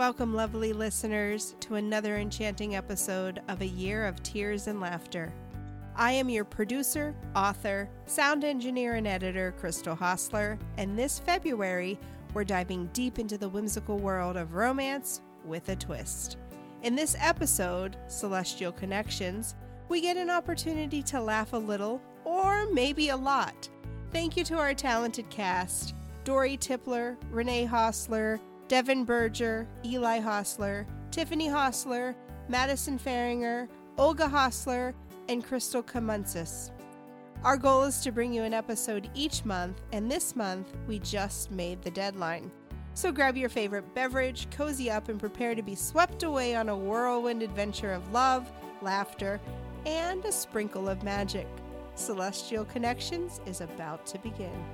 Welcome, lovely listeners, to another enchanting episode of A Year of Tears and Laughter. I am your producer, author, sound engineer, and editor, Crystal Hostler, and this February, we're diving deep into the whimsical world of romance with a twist. In this episode, Celestial Connections, we get an opportunity to laugh a little, or maybe a lot. Thank you to our talented cast Dory Tipler, Renee Hostler, Devin Berger, Eli Hostler, Tiffany Hostler, Madison Faringer, Olga Hostler, and Crystal Kamunsis. Our goal is to bring you an episode each month, and this month we just made the deadline. So grab your favorite beverage, cozy up, and prepare to be swept away on a whirlwind adventure of love, laughter, and a sprinkle of magic. Celestial Connections is about to begin.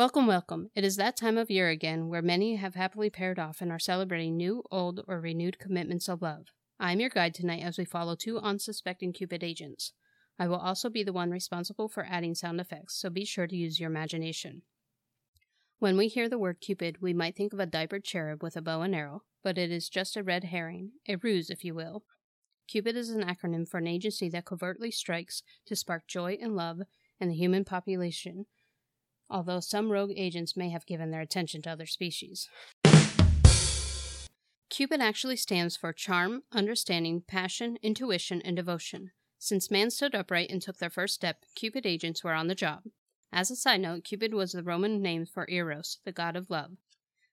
Welcome, welcome. It is that time of year again where many have happily paired off and are celebrating new, old, or renewed commitments of love. I am your guide tonight as we follow two unsuspecting Cupid agents. I will also be the one responsible for adding sound effects, so be sure to use your imagination. When we hear the word Cupid, we might think of a diapered cherub with a bow and arrow, but it is just a red herring, a ruse, if you will. Cupid is an acronym for an agency that covertly strikes to spark joy and love in the human population although some rogue agents may have given their attention to other species. Cupid actually stands for charm, understanding, passion, intuition, and devotion. Since man stood upright and took their first step, Cupid agents were on the job. As a side note, Cupid was the Roman name for Eros, the god of love.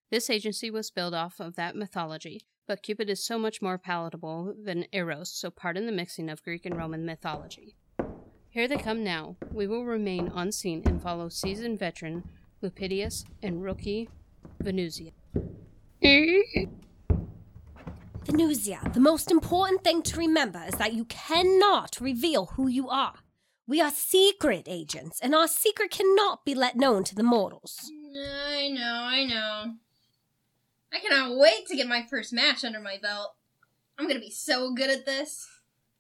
This agency was built off of that mythology, but Cupid is so much more palatable than Eros, so pardon the mixing of Greek and Roman mythology. Here they come now. We will remain unseen and follow seasoned veteran Lupidius and rookie Venusia. Venusia, the most important thing to remember is that you cannot reveal who you are. We are secret agents, and our secret cannot be let known to the mortals. I know, I know. I cannot wait to get my first match under my belt. I'm gonna be so good at this.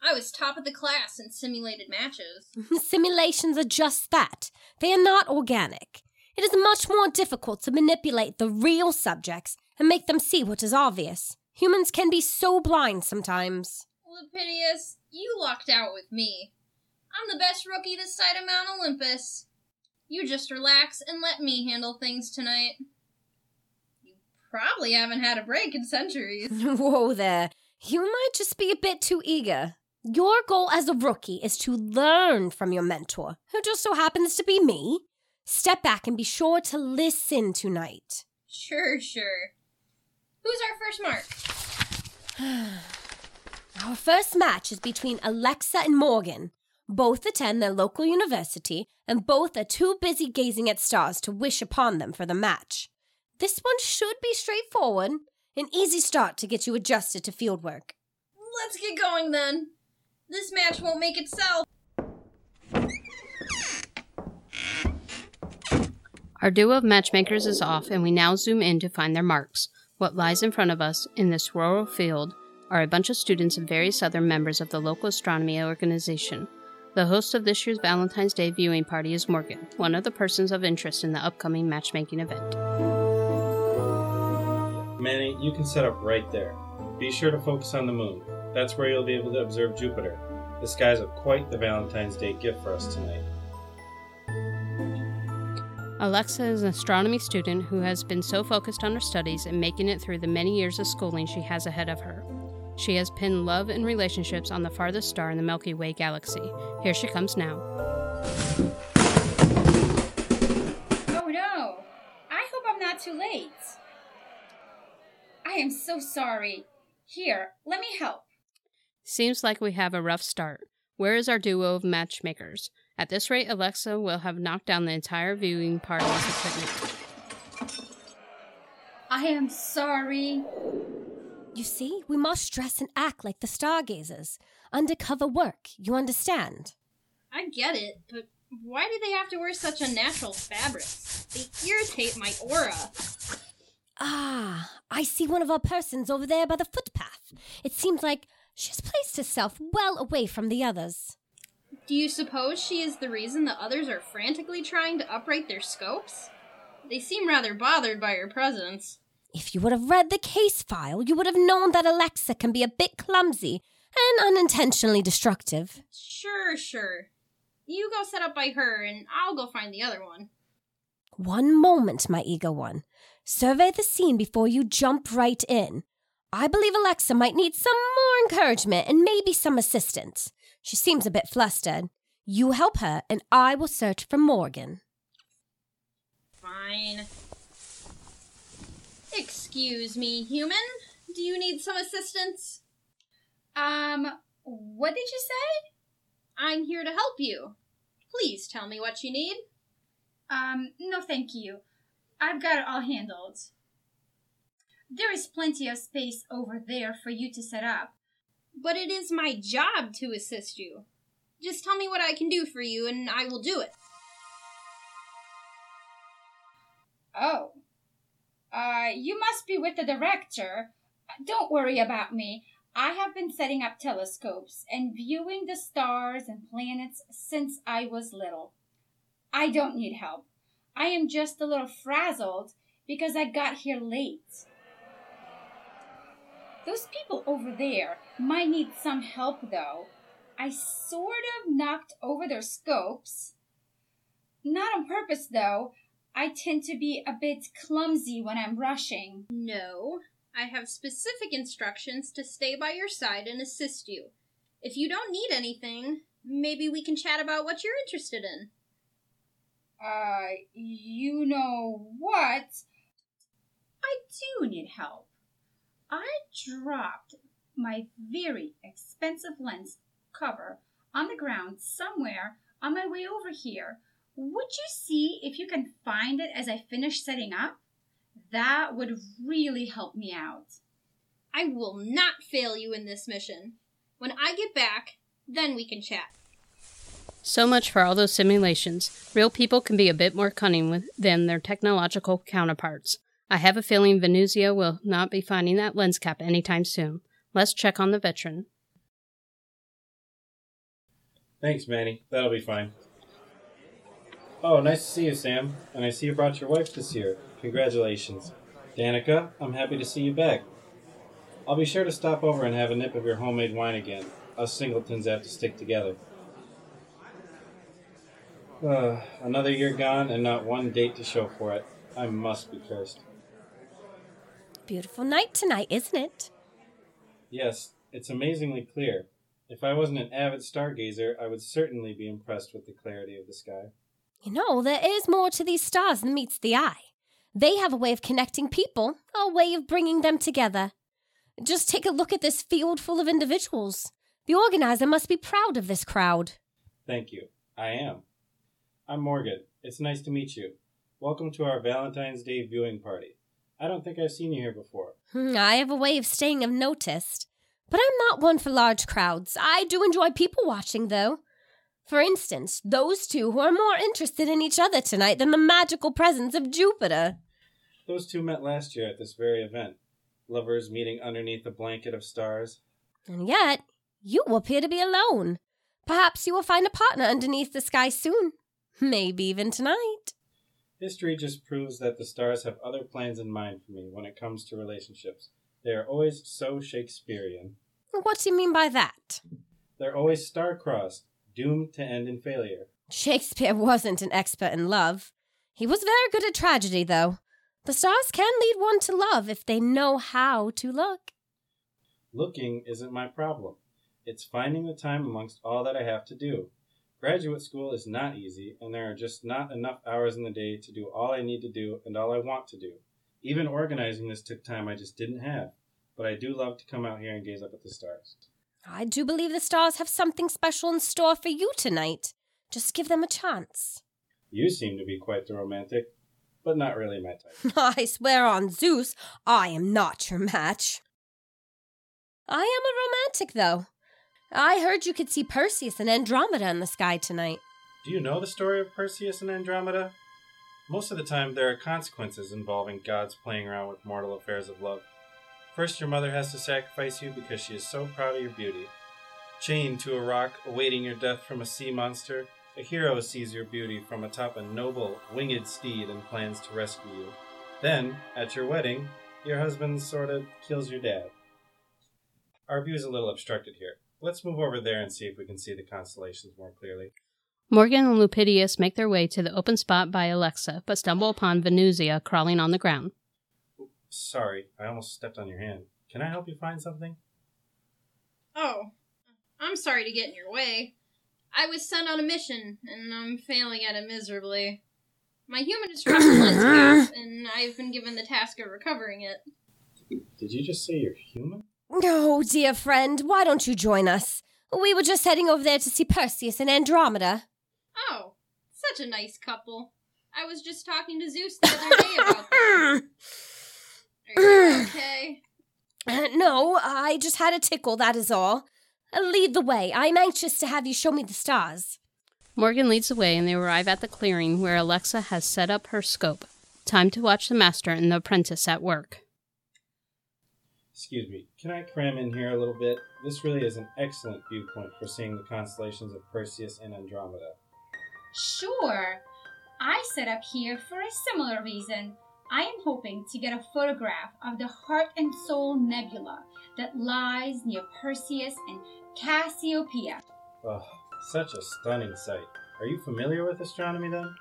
I was top of the class in simulated matches. Simulations are just that. They are not organic. It is much more difficult to manipulate the real subjects and make them see what is obvious. Humans can be so blind sometimes. Lupidius, you lucked out with me. I'm the best rookie this side of Mount Olympus. You just relax and let me handle things tonight. You probably haven't had a break in centuries. Whoa there. You might just be a bit too eager. Your goal as a rookie is to learn from your mentor, who just so happens to be me. Step back and be sure to listen tonight. Sure, sure. Who's our first mark? our first match is between Alexa and Morgan. Both attend their local university, and both are too busy gazing at stars to wish upon them for the match. This one should be straightforward, an easy start to get you adjusted to fieldwork. Let's get going then. This match won't make itself. Our duo of matchmakers is off, and we now zoom in to find their marks. What lies in front of us in this rural field are a bunch of students and various other members of the local astronomy organization. The host of this year's Valentine's Day viewing party is Morgan, one of the persons of interest in the upcoming matchmaking event. Manny, you can set up right there. Be sure to focus on the moon. That's where you'll be able to observe Jupiter. The skies are quite the Valentine's Day gift for us tonight. Alexa is an astronomy student who has been so focused on her studies and making it through the many years of schooling she has ahead of her. She has pinned love and relationships on the farthest star in the Milky Way galaxy. Here she comes now. Oh no! I hope I'm not too late. I am so sorry. Here, let me help. Seems like we have a rough start. Where is our duo of matchmakers? At this rate, Alexa will have knocked down the entire viewing party's equipment. I am sorry. You see, we must dress and act like the stargazers. Undercover work, you understand? I get it, but why do they have to wear such unnatural fabrics? They irritate my aura. Ah, I see one of our persons over there by the footpath. It seems like she's placed herself well away from the others. Do you suppose she is the reason the others are frantically trying to upright their scopes? They seem rather bothered by her presence. If you would have read the case file, you would have known that Alexa can be a bit clumsy and unintentionally destructive. Sure, sure. You go set up by her, and I'll go find the other one. One moment, my eager one. Survey the scene before you jump right in. I believe Alexa might need some more encouragement and maybe some assistance. She seems a bit flustered. You help her, and I will search for Morgan. Fine. Excuse me, human. Do you need some assistance? Um, what did you say? I'm here to help you. Please tell me what you need. Um, no thank you. I've got it all handled. There is plenty of space over there for you to set up. But it is my job to assist you. Just tell me what I can do for you, and I will do it. Oh. Uh, you must be with the director. Don't worry about me. I have been setting up telescopes and viewing the stars and planets since I was little. I don't need help. I am just a little frazzled because I got here late. Those people over there might need some help, though. I sort of knocked over their scopes. Not on purpose, though. I tend to be a bit clumsy when I'm rushing. No, I have specific instructions to stay by your side and assist you. If you don't need anything, maybe we can chat about what you're interested in. Uh, you know what? I do need help. I dropped my very expensive lens cover on the ground somewhere on my way over here. Would you see if you can find it as I finish setting up? That would really help me out. I will not fail you in this mission. When I get back, then we can chat. So much for all those simulations. Real people can be a bit more cunning with, than their technological counterparts. I have a feeling Venusia will not be finding that lens cap anytime soon. Let's check on the veteran. Thanks, Manny. That'll be fine. Oh, nice to see you, Sam. And I see you brought your wife this year. Congratulations. Danica, I'm happy to see you back. I'll be sure to stop over and have a nip of your homemade wine again. Us singletons have to stick together. Uh, another year gone and not one date to show for it. I must be cursed. Beautiful night tonight, isn't it? Yes, it's amazingly clear. If I wasn't an avid stargazer, I would certainly be impressed with the clarity of the sky. You know, there is more to these stars than meets the eye. They have a way of connecting people, a way of bringing them together. Just take a look at this field full of individuals. The organizer must be proud of this crowd. Thank you. I am. I'm Morgan. It's nice to meet you. Welcome to our Valentine's Day viewing party. I don't think I've seen you here before. Hmm, I have a way of staying unnoticed. But I'm not one for large crowds. I do enjoy people watching, though. For instance, those two who are more interested in each other tonight than the magical presence of Jupiter. Those two met last year at this very event. Lovers meeting underneath a blanket of stars. And yet, you appear to be alone. Perhaps you will find a partner underneath the sky soon. Maybe even tonight. History just proves that the stars have other plans in mind for me when it comes to relationships. They are always so Shakespearean. What do you mean by that? They're always star-crossed, doomed to end in failure. Shakespeare wasn't an expert in love. He was very good at tragedy, though. The stars can lead one to love if they know how to look. Looking isn't my problem. It's finding the time amongst all that I have to do. Graduate school is not easy, and there are just not enough hours in the day to do all I need to do and all I want to do. Even organizing this took time I just didn't have, but I do love to come out here and gaze up at the stars. I do believe the stars have something special in store for you tonight. Just give them a chance. You seem to be quite the romantic, but not really my type. I swear on Zeus, I am not your match. I am a romantic, though. I heard you could see Perseus and Andromeda in the sky tonight. Do you know the story of Perseus and Andromeda? Most of the time, there are consequences involving gods playing around with mortal affairs of love. First, your mother has to sacrifice you because she is so proud of your beauty. Chained to a rock, awaiting your death from a sea monster, a hero sees your beauty from atop a noble, winged steed and plans to rescue you. Then, at your wedding, your husband sort of kills your dad. Our view is a little obstructed here. Let's move over there and see if we can see the constellations more clearly. Morgan and Lupidius make their way to the open spot by Alexa, but stumble upon Venusia crawling on the ground. Sorry, I almost stepped on your hand. Can I help you find something? Oh, I'm sorry to get in your way. I was sent on a mission, and I'm failing at it miserably. My human destruction is half, and I've been given the task of recovering it. Did you just say you're human? Oh, dear friend, why don't you join us? We were just heading over there to see Perseus and Andromeda. Oh, such a nice couple. I was just talking to Zeus the other day about them. Are you okay? Uh, no, I just had a tickle, that is all. Uh, lead the way. I'm anxious to have you show me the stars. Morgan leads the way, and they arrive at the clearing where Alexa has set up her scope. Time to watch the master and the apprentice at work. Excuse me, can I cram in here a little bit? This really is an excellent viewpoint for seeing the constellations of Perseus and Andromeda. Sure. I set up here for a similar reason. I am hoping to get a photograph of the Heart and Soul Nebula that lies near Perseus and Cassiopeia. Oh, such a stunning sight. Are you familiar with astronomy then?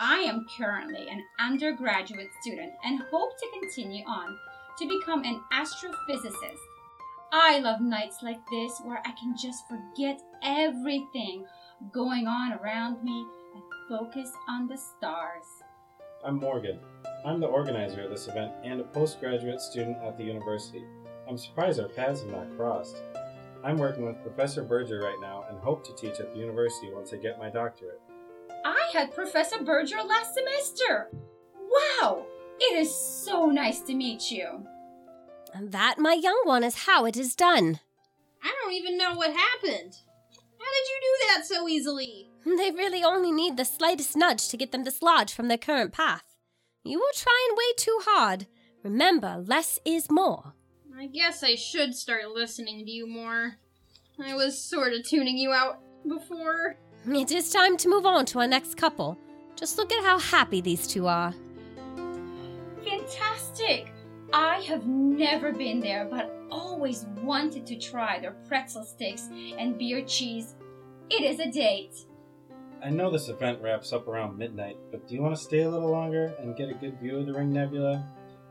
I am currently an undergraduate student and hope to continue on to become an astrophysicist. I love nights like this where I can just forget everything going on around me and focus on the stars. I'm Morgan. I'm the organizer of this event and a postgraduate student at the university. I'm surprised our paths have not crossed. I'm working with Professor Berger right now and hope to teach at the university once I get my doctorate. I had Professor Berger last semester. Wow! It is so nice to meet you. And that, my young one, is how it is done. I don't even know what happened. How did you do that so easily? They really only need the slightest nudge to get them dislodged from their current path. You were trying way too hard. Remember, less is more. I guess I should start listening to you more. I was sort of tuning you out before. It is time to move on to our next couple. Just look at how happy these two are. Fantastic! I have never been there, but always wanted to try their pretzel sticks and beer cheese. It is a date. I know this event wraps up around midnight, but do you want to stay a little longer and get a good view of the Ring Nebula?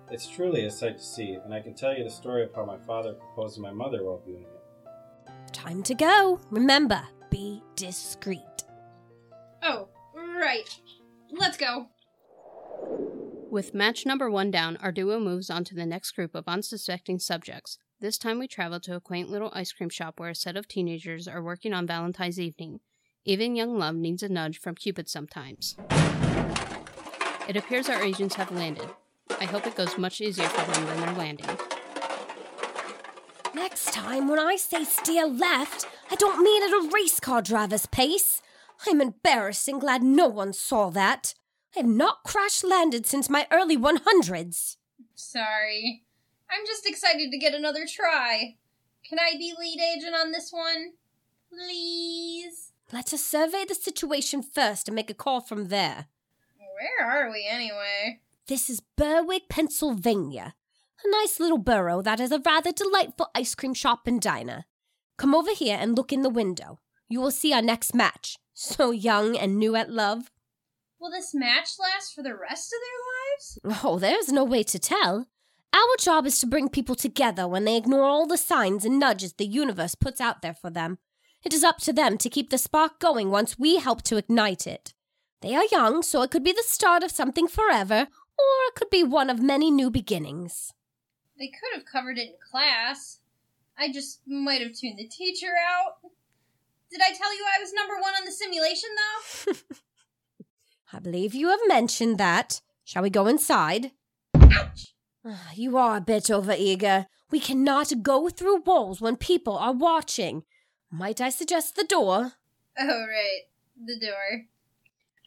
It's truly a sight to see, and I can tell you the story of how my father proposed to my mother while viewing it. Time to go. Remember, be discreet. Oh, right. Let's go. With match number one down, our duo moves on to the next group of unsuspecting subjects. This time we travel to a quaint little ice cream shop where a set of teenagers are working on Valentine's evening. Even young love needs a nudge from Cupid sometimes. It appears our agents have landed. I hope it goes much easier for them than their landing. Next time, when I say steer left, I don't mean at a race car driver's pace. I'm embarrassed and glad no one saw that. I have not crash landed since my early 100s. Sorry. I'm just excited to get another try. Can I be lead agent on this one? Please? Let us survey the situation first and make a call from there. Where are we anyway? This is Berwick, Pennsylvania. A nice little borough that has a rather delightful ice cream shop and diner. Come over here and look in the window. You will see our next match. So young and new at love. Will this match last for the rest of their lives? Oh, there's no way to tell. Our job is to bring people together when they ignore all the signs and nudges the universe puts out there for them. It is up to them to keep the spark going once we help to ignite it. They are young, so it could be the start of something forever, or it could be one of many new beginnings. They could have covered it in class. I just might have tuned the teacher out. Did I tell you I was number one on the simulation, though? I believe you have mentioned that. Shall we go inside? Ouch! Ah, You are a bit overeager. We cannot go through walls when people are watching. Might I suggest the door? Oh, right. The door.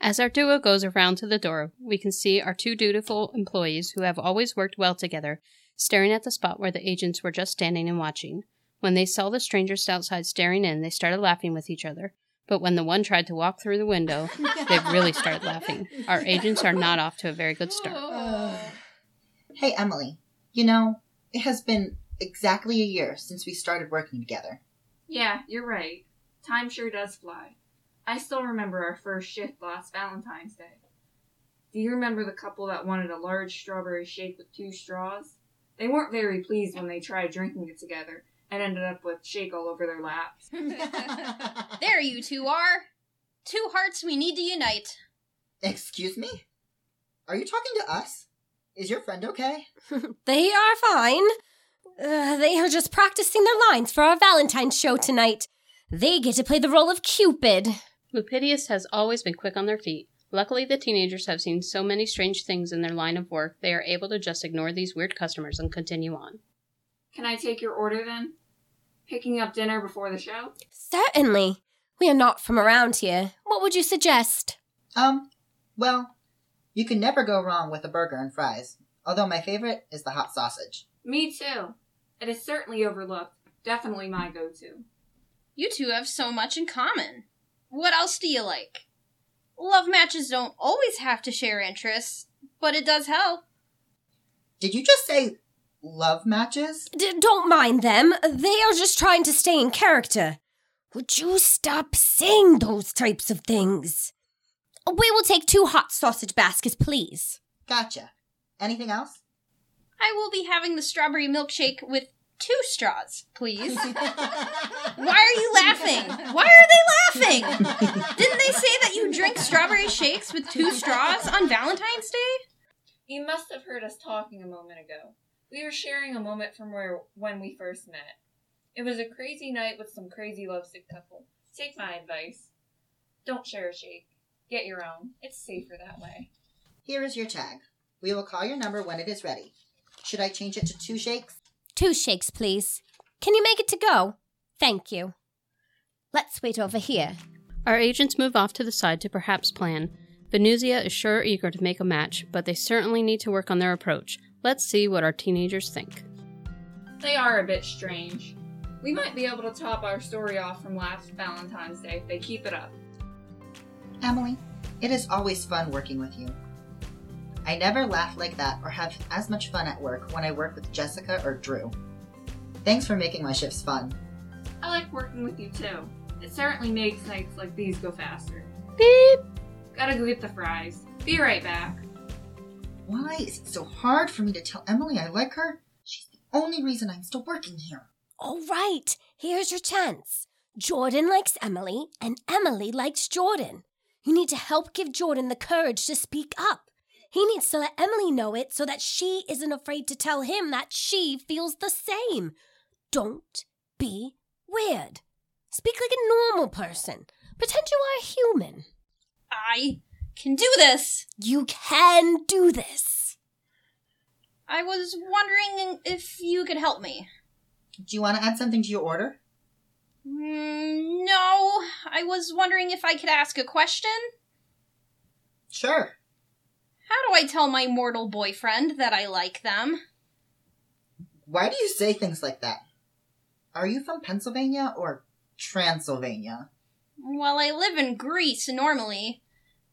As our duo goes around to the door, we can see our two dutiful employees who have always worked well together staring at the spot where the agents were just standing and watching. When they saw the strangers outside staring in, they started laughing with each other. But when the one tried to walk through the window, they really started laughing. Our agents are not off to a very good start. Hey, Emily. You know, it has been exactly a year since we started working together. Yeah, you're right. Time sure does fly. I still remember our first shift last Valentine's Day. Do you remember the couple that wanted a large strawberry shake with two straws? They weren't very pleased when they tried drinking it together and ended up with shake all over their laps. There you two are. Two hearts we need to unite. Excuse me? Are you talking to us? Is your friend okay? They are fine. Uh, they are just practicing their lines for our Valentine's show tonight. They get to play the role of Cupid. Lupidius has always been quick on their feet. Luckily, the teenagers have seen so many strange things in their line of work, they are able to just ignore these weird customers and continue on. Can I take your order then? Picking up dinner before the show? Certainly. We are not from around here. What would you suggest? Um, well, you can never go wrong with a burger and fries. Although my favorite is the hot sausage. Me too. It is certainly overlooked. Definitely my go to. You two have so much in common. What else do you like? Love matches don't always have to share interests, but it does help. Did you just say love matches? D- don't mind them. They are just trying to stay in character. Would you stop saying those types of things? We will take two hot sausage baskets, please. Gotcha. Anything else? I will be having the strawberry milkshake with two straws, please. Why are you laughing? Why are they laughing? Didn't they say that you drink strawberry shakes with two straws on Valentine's Day? You must have heard us talking a moment ago. We were sharing a moment from where when we first met. It was a crazy night with some crazy lovesick couple. Take my advice. Don't share a shake. Get your own. It's safer that way. Here is your tag. We will call your number when it is ready. Should I change it to two shakes? Two shakes, please. Can you make it to go? Thank you. Let's wait over here. Our agents move off to the side to perhaps plan. Venusia is sure eager to make a match, but they certainly need to work on their approach. Let's see what our teenagers think. They are a bit strange. We might be able to top our story off from last Valentine's Day if they keep it up. Emily, it is always fun working with you. I never laugh like that or have as much fun at work when I work with Jessica or Drew. Thanks for making my shifts fun. I like working with you too. It certainly makes nights like these go faster. Beep! Gotta go get the fries. Be right back. Why is it so hard for me to tell Emily I like her? She's the only reason I'm still working here. All right, here's your chance. Jordan likes Emily, and Emily likes Jordan. You need to help give Jordan the courage to speak up. He needs to let Emily know it so that she isn't afraid to tell him that she feels the same. Don't be weird. Speak like a normal person. Pretend you are a human. I can do this. You can do this. I was wondering if you could help me. Do you want to add something to your order? Mm, no, I was wondering if I could ask a question. Sure. How do I tell my mortal boyfriend that I like them? Why do you say things like that? Are you from Pennsylvania or Transylvania? Well, I live in Greece normally.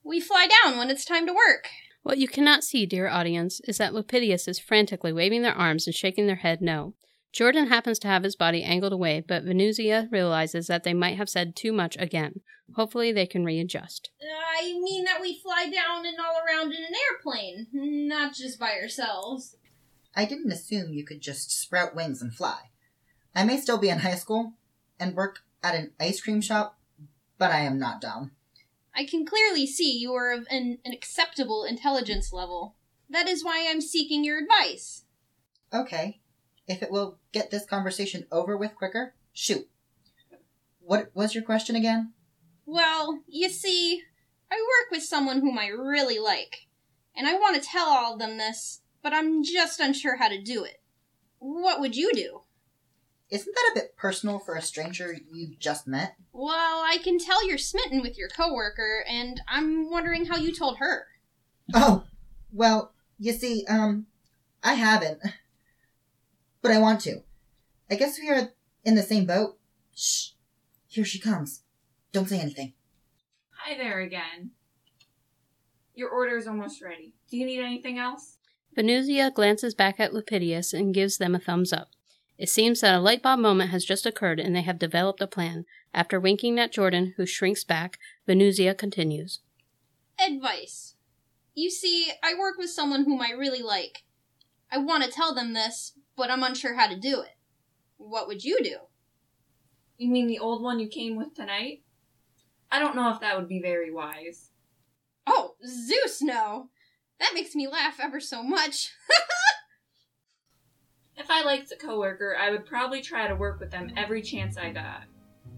We fly down when it's time to work. What you cannot see, dear audience, is that Lupidius is frantically waving their arms and shaking their head no. Jordan happens to have his body angled away, but Venusia realizes that they might have said too much again. Hopefully, they can readjust. Uh, I mean that we fly down and all around in an airplane, not just by ourselves. I didn't assume you could just sprout wings and fly. I may still be in high school and work at an ice cream shop, but I am not dumb. I can clearly see you are of an, an acceptable intelligence level. That is why I'm seeking your advice. Okay. If it will get this conversation over with quicker, shoot. What was your question again? Well, you see, I work with someone whom I really like, and I want to tell all of them this, but I'm just unsure how to do it. What would you do? Isn't that a bit personal for a stranger you've just met? Well, I can tell you're smitten with your coworker, and I'm wondering how you told her. Oh, well, you see, um, I haven't. But I want to. I guess we are in the same boat. Shh. Here she comes. Don't say anything. Hi there again. Your order is almost ready. Do you need anything else? Venusia glances back at Lupidius and gives them a thumbs up. It seems that a light bulb moment has just occurred and they have developed a plan. After winking at Jordan, who shrinks back, Venusia continues. Advice. You see, I work with someone whom I really like. I want to tell them this, but I'm unsure how to do it. What would you do? You mean the old one you came with tonight? I don't know if that would be very wise. Oh, Zeus, no! That makes me laugh ever so much. If I liked a coworker, I would probably try to work with them every chance I got.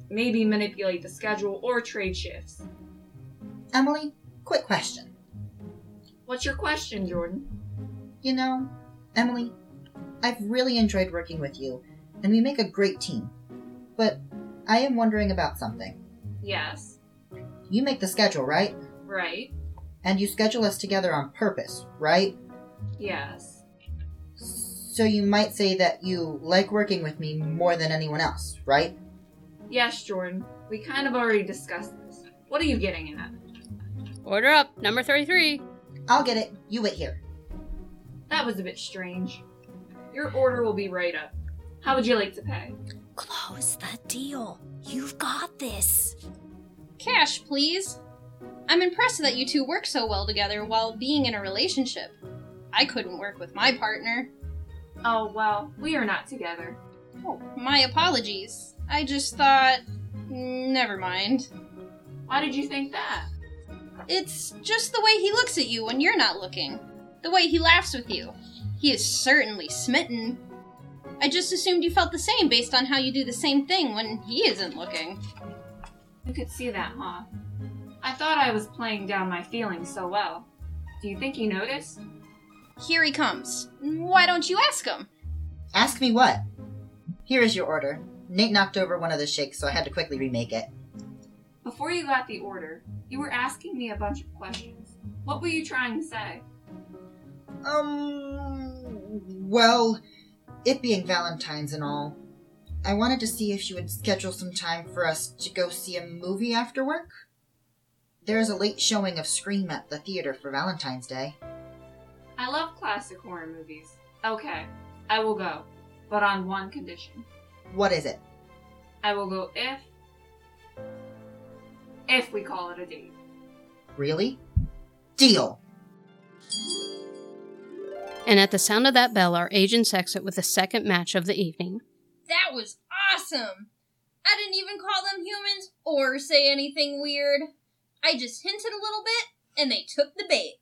Maybe manipulate the schedule or trade shifts. Emily, quick question. What's your question, Jordan? You know, Emily, I've really enjoyed working with you, and we make a great team. But I am wondering about something. Yes. You make the schedule, right? Right. And you schedule us together on purpose, right? Yes. So you might say that you like working with me more than anyone else, right? Yes, Jordan. We kind of already discussed this. What are you getting at? Order up, number 33. I'll get it. You wait here. That was a bit strange. Your order will be right up. How would you like to pay? Close the deal. You've got this. Cash, please. I'm impressed that you two work so well together while being in a relationship. I couldn't work with my partner. Oh, well, we are not together. Oh, my apologies. I just thought. Never mind. Why did you think that? It's just the way he looks at you when you're not looking. The way he laughs with you. He is certainly smitten. I just assumed you felt the same based on how you do the same thing when he isn't looking. You could see that, huh? I thought I was playing down my feelings so well. Do you think he noticed? Here he comes. Why don't you ask him? Ask me what? Here is your order. Nate knocked over one of the shakes, so I had to quickly remake it. Before you got the order, you were asking me a bunch of questions. What were you trying to say? Um, well, it being Valentine's and all, I wanted to see if you would schedule some time for us to go see a movie after work. There is a late showing of Scream at the theater for Valentine's Day. I love classic horror movies. Okay, I will go, but on one condition. What is it? I will go if. if we call it a date. Really? Deal! And at the sound of that bell, our agents exit with the second match of the evening. That was awesome! I didn't even call them humans or say anything weird. I just hinted a little bit and they took the bait.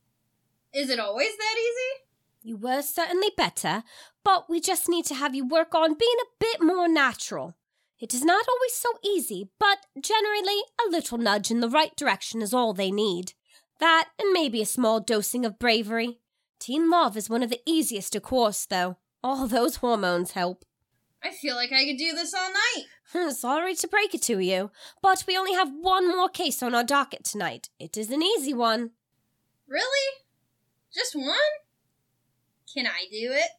Is it always that easy? You were certainly better, but we just need to have you work on being a bit more natural. It is not always so easy, but generally a little nudge in the right direction is all they need. That and maybe a small dosing of bravery. Teen love is one of the easiest to course, though. All those hormones help. I feel like I could do this all night. Sorry to break it to you, but we only have one more case on our docket tonight. It is an easy one. Really? Just one? Can I do it?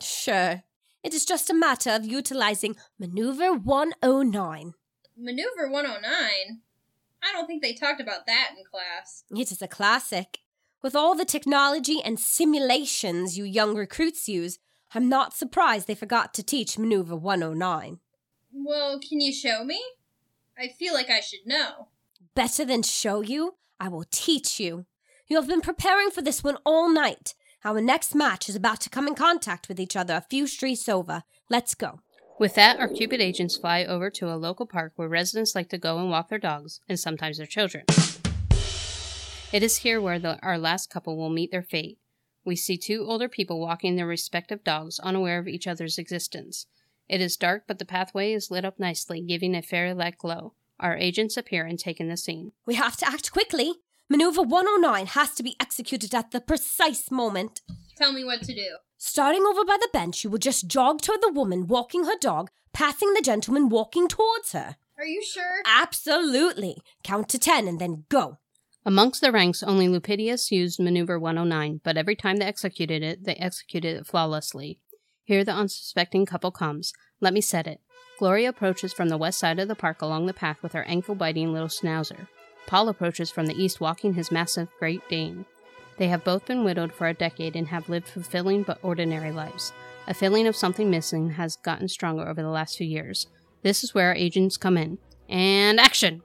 Sure. It is just a matter of utilizing Maneuver 109. Maneuver 109? I don't think they talked about that in class. It is a classic. With all the technology and simulations you young recruits use, I'm not surprised they forgot to teach Maneuver 109. Well, can you show me? I feel like I should know. Better than show you, I will teach you. You have been preparing for this one all night. Our next match is about to come in contact with each other a few streets over. Let's go. With that, our Cupid agents fly over to a local park where residents like to go and walk their dogs, and sometimes their children. It is here where the, our last couple will meet their fate. We see two older people walking their respective dogs, unaware of each other's existence. It is dark, but the pathway is lit up nicely, giving a fairy like glow. Our agents appear and take in the scene. We have to act quickly. Maneuver 109 has to be executed at the precise moment. Tell me what to do. Starting over by the bench, you will just jog toward the woman walking her dog, passing the gentleman walking towards her. Are you sure? Absolutely. Count to ten and then go. Amongst the ranks, only Lupidius used maneuver 109, but every time they executed it, they executed it flawlessly. Here the unsuspecting couple comes. Let me set it. Gloria approaches from the west side of the park along the path with her ankle biting little schnauzer. Paul approaches from the east walking his massive Great Dane. They have both been widowed for a decade and have lived fulfilling but ordinary lives. A feeling of something missing has gotten stronger over the last few years. This is where our agents come in. And action!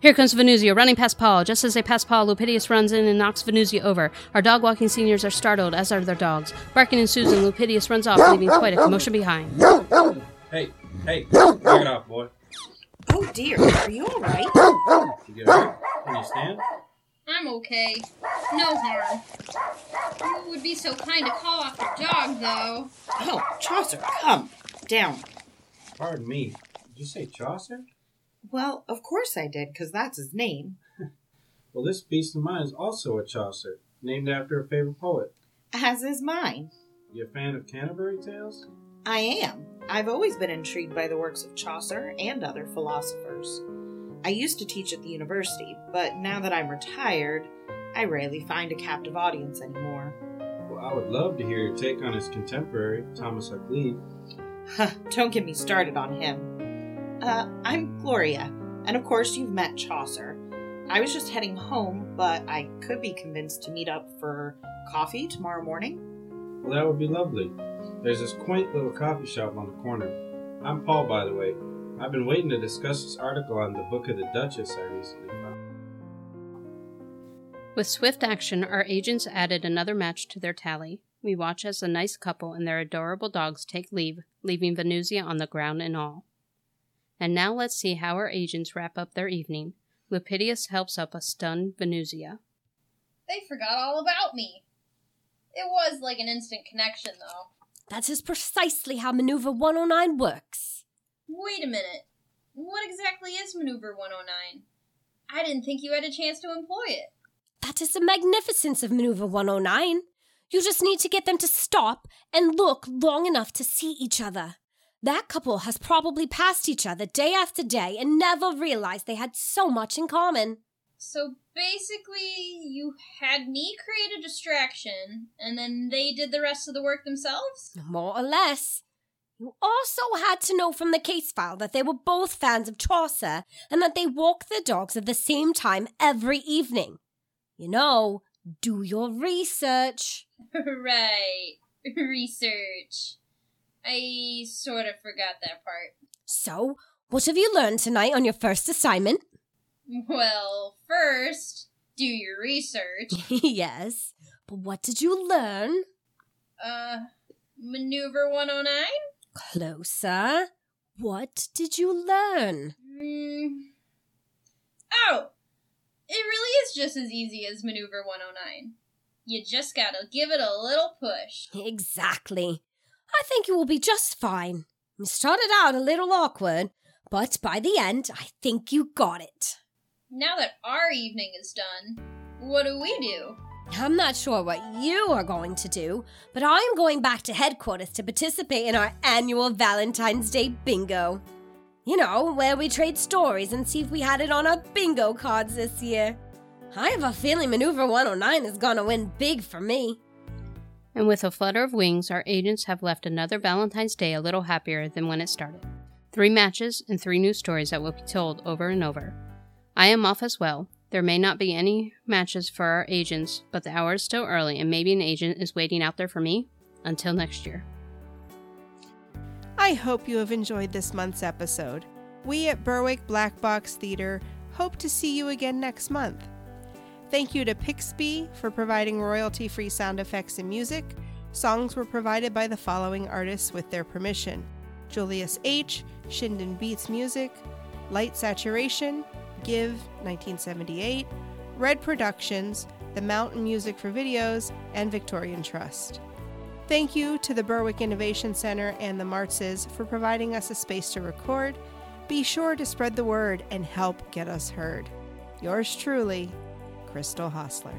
Here comes Venusia running past Paul. Just as they pass Paul, Lupidius runs in and knocks Venusia over. Our dog walking seniors are startled, as are their dogs. Barking and Lupidius runs off, leaving quite a commotion behind. Hey, hey, knock it off, boy. Oh dear, are you alright? You get? Can you stand? I'm okay. No harm. You would be so kind to call off your dog, though. Oh, Chaucer, come. Down. Pardon me. Did you say Chaucer? Well, of course I did, 'cause that's his name. Well, this beast of mine is also a Chaucer, named after a favorite poet. As is mine. You a fan of Canterbury Tales? I am. I've always been intrigued by the works of Chaucer and other philosophers. I used to teach at the university, but now that I'm retired, I rarely find a captive audience anymore. Well, I would love to hear your take on his contemporary, Thomas Huxley. Huh, don't get me started on him. Uh, I'm Gloria, and of course you've met Chaucer. I was just heading home, but I could be convinced to meet up for coffee tomorrow morning. Well, that would be lovely. There's this quaint little coffee shop on the corner. I'm Paul, by the way. I've been waiting to discuss this article on the Book of the Duchess I recently found. With swift action, our agents added another match to their tally. We watch as the nice couple and their adorable dogs take leave, leaving Venusia on the ground and all. And now let's see how our agents wrap up their evening. Lupidius helps up a stunned Venusia. They forgot all about me. It was like an instant connection, though. That is precisely how Maneuver 109 works. Wait a minute. What exactly is Maneuver 109? I didn't think you had a chance to employ it. That is the magnificence of Maneuver 109. You just need to get them to stop and look long enough to see each other. That couple has probably passed each other day after day and never realized they had so much in common. So basically, you had me create a distraction, and then they did the rest of the work themselves? More or less. You also had to know from the case file that they were both fans of Chaucer and that they walk their dogs at the same time every evening. You know, do your research. right. Research. I sort of forgot that part. So, what have you learned tonight on your first assignment? Well, first, do your research. yes, but what did you learn? Uh, Maneuver 109? Closer. What did you learn? Mm. Oh! It really is just as easy as Maneuver 109. You just gotta give it a little push. Exactly. I think you will be just fine. You started out a little awkward, but by the end, I think you got it. Now that our evening is done, what do we do? I'm not sure what you are going to do, but I'm going back to headquarters to participate in our annual Valentine's Day bingo. You know, where we trade stories and see if we had it on our bingo cards this year. I have a feeling Maneuver 109 is gonna win big for me. And with a flutter of wings, our agents have left another Valentine's Day a little happier than when it started. Three matches and three new stories that will be told over and over. I am off as well. There may not be any matches for our agents, but the hour is still early and maybe an agent is waiting out there for me. Until next year. I hope you have enjoyed this month's episode. We at Berwick Black Box Theater hope to see you again next month. Thank you to Pixabay for providing royalty free sound effects and music. Songs were provided by the following artists with their permission Julius H., Shinden Beats Music, Light Saturation, Give 1978, Red Productions, The Mountain Music for Videos, and Victorian Trust. Thank you to the Berwick Innovation Center and the Martzes for providing us a space to record. Be sure to spread the word and help get us heard. Yours truly, Crystal Hostler.